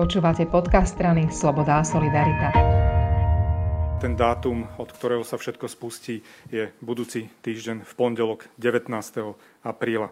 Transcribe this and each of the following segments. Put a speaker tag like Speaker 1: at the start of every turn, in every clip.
Speaker 1: Počúvate podcast strany Sloboda a Solidarita.
Speaker 2: Ten dátum, od ktorého sa všetko spustí, je budúci týždeň v pondelok 19. apríla.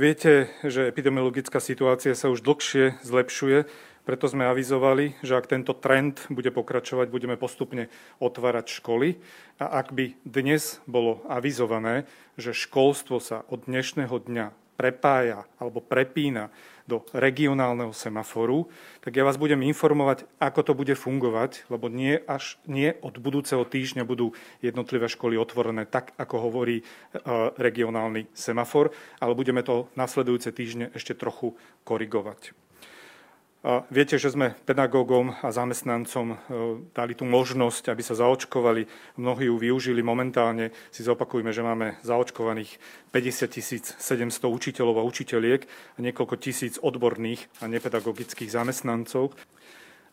Speaker 2: Viete, že epidemiologická situácia sa už dlhšie zlepšuje, preto sme avizovali, že ak tento trend bude pokračovať, budeme postupne otvárať školy. A ak by dnes bolo avizované, že školstvo sa od dnešného dňa prepája alebo prepína do regionálneho semaforu, tak ja vás budem informovať, ako to bude fungovať, lebo nie, až, nie od budúceho týždňa budú jednotlivé školy otvorené tak, ako hovorí e, regionálny semafor, ale budeme to nasledujúce týždne ešte trochu korigovať. Viete, že sme pedagógom a zamestnancom e, dali tú možnosť, aby sa zaočkovali. Mnohí ju využili momentálne. Si zopakujme, že máme zaočkovaných 50 700 učiteľov a učiteľiek a niekoľko tisíc odborných a nepedagogických zamestnancov.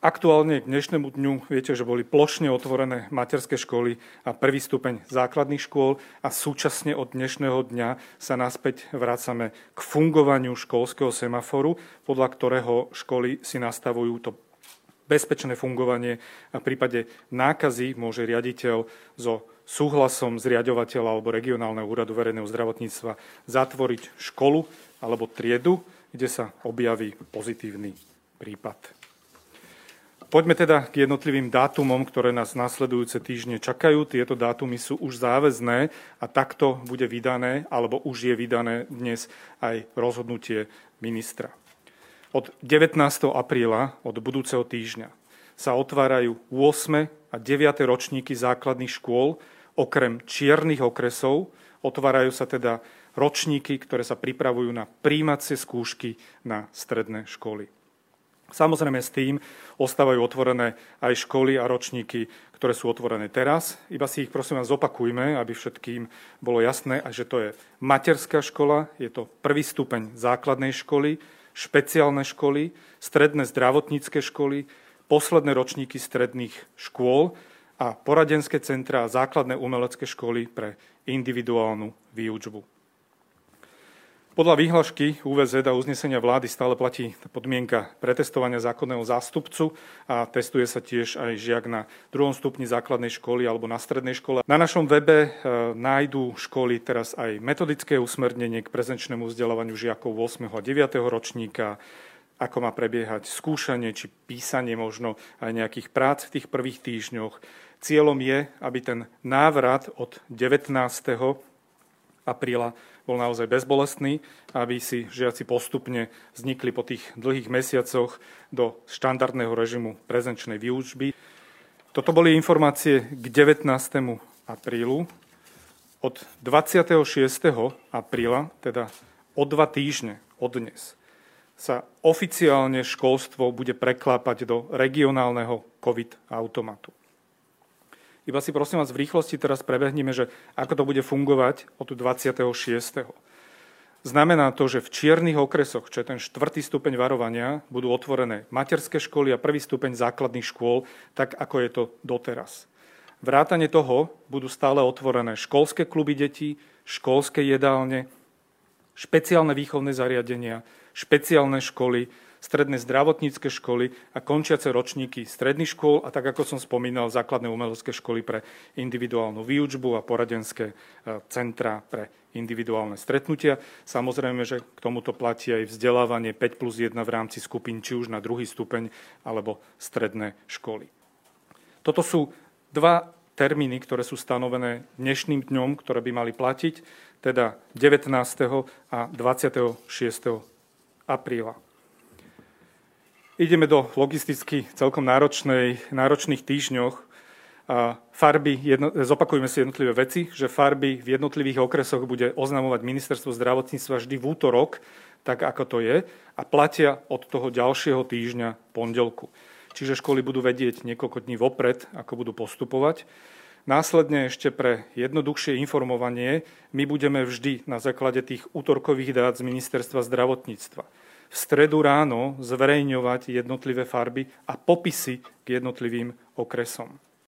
Speaker 2: Aktuálne k dnešnému dňu viete, že boli plošne otvorené materské školy a prvý stupeň základných škôl a súčasne od dnešného dňa sa naspäť vracame k fungovaniu školského semaforu, podľa ktorého školy si nastavujú to bezpečné fungovanie a v prípade nákazy môže riaditeľ so súhlasom zriadovateľa alebo regionálneho úradu verejného zdravotníctva zatvoriť školu alebo triedu, kde sa objaví pozitívny prípad. Poďme teda k jednotlivým dátumom, ktoré nás nasledujúce týždne čakajú. Tieto dátumy sú už záväzné a takto bude vydané, alebo už je vydané dnes aj rozhodnutie ministra. Od 19. apríla, od budúceho týždňa, sa otvárajú 8. a 9. ročníky základných škôl, okrem čiernych okresov, otvárajú sa teda ročníky, ktoré sa pripravujú na príjmacie skúšky na stredné školy. Samozrejme s tým ostávajú otvorené aj školy a ročníky, ktoré sú otvorené teraz. Iba si ich prosím vás zopakujme, aby všetkým bolo jasné, že to je materská škola, je to prvý stupeň základnej školy, špeciálne školy, stredné zdravotnícke školy, posledné ročníky stredných škôl a poradenské centra a základné umelecké školy pre individuálnu výučbu. Podľa výhlašky UVZ a uznesenia vlády stále platí podmienka pretestovania zákonného zástupcu a testuje sa tiež aj žiak na druhom stupni základnej školy alebo na strednej škole. Na našom webe e, nájdú školy teraz aj metodické usmernenie k prezenčnému vzdelávaniu žiakov 8. a 9. ročníka, ako má prebiehať skúšanie či písanie možno aj nejakých prác v tých prvých týždňoch. Cieľom je, aby ten návrat od 19 apríla bol naozaj bezbolestný, aby si žiaci postupne vznikli po tých dlhých mesiacoch do štandardného režimu prezenčnej výučby. Toto boli informácie k 19. aprílu. Od 26. apríla, teda o dva týždne od dnes, sa oficiálne školstvo bude preklápať do regionálneho COVID automatu. Iba si prosím vás v rýchlosti teraz prebehneme, že ako to bude fungovať od 26. Znamená to, že v čiernych okresoch, čo je ten štvrtý stupeň varovania, budú otvorené materské školy a prvý stupeň základných škôl, tak ako je to doteraz. Vrátane toho budú stále otvorené školské kluby detí, školské jedálne, špeciálne výchovné zariadenia, špeciálne školy, stredné zdravotnícke školy a končiace ročníky stredných škôl a tak, ako som spomínal, základné umelecké školy pre individuálnu výučbu a poradenské e, centra pre individuálne stretnutia. Samozrejme, že k tomuto platí aj vzdelávanie 5 plus 1 v rámci skupín, či už na druhý stupeň alebo stredné školy. Toto sú dva termíny, ktoré sú stanovené dnešným dňom, ktoré by mali platiť, teda 19. a 26. apríla. Ideme do logisticky celkom náročnej, náročných týždňoch. A farby, jedno, zopakujeme si jednotlivé veci, že farby v jednotlivých okresoch bude oznamovať ministerstvo zdravotníctva vždy v útorok, tak ako to je, a platia od toho ďalšieho týždňa pondelku. Čiže školy budú vedieť niekoľko dní vopred, ako budú postupovať. Následne ešte pre jednoduchšie informovanie, my budeme vždy na základe tých útorkových dát z ministerstva zdravotníctva v stredu ráno zverejňovať jednotlivé farby a popisy k jednotlivým okresom.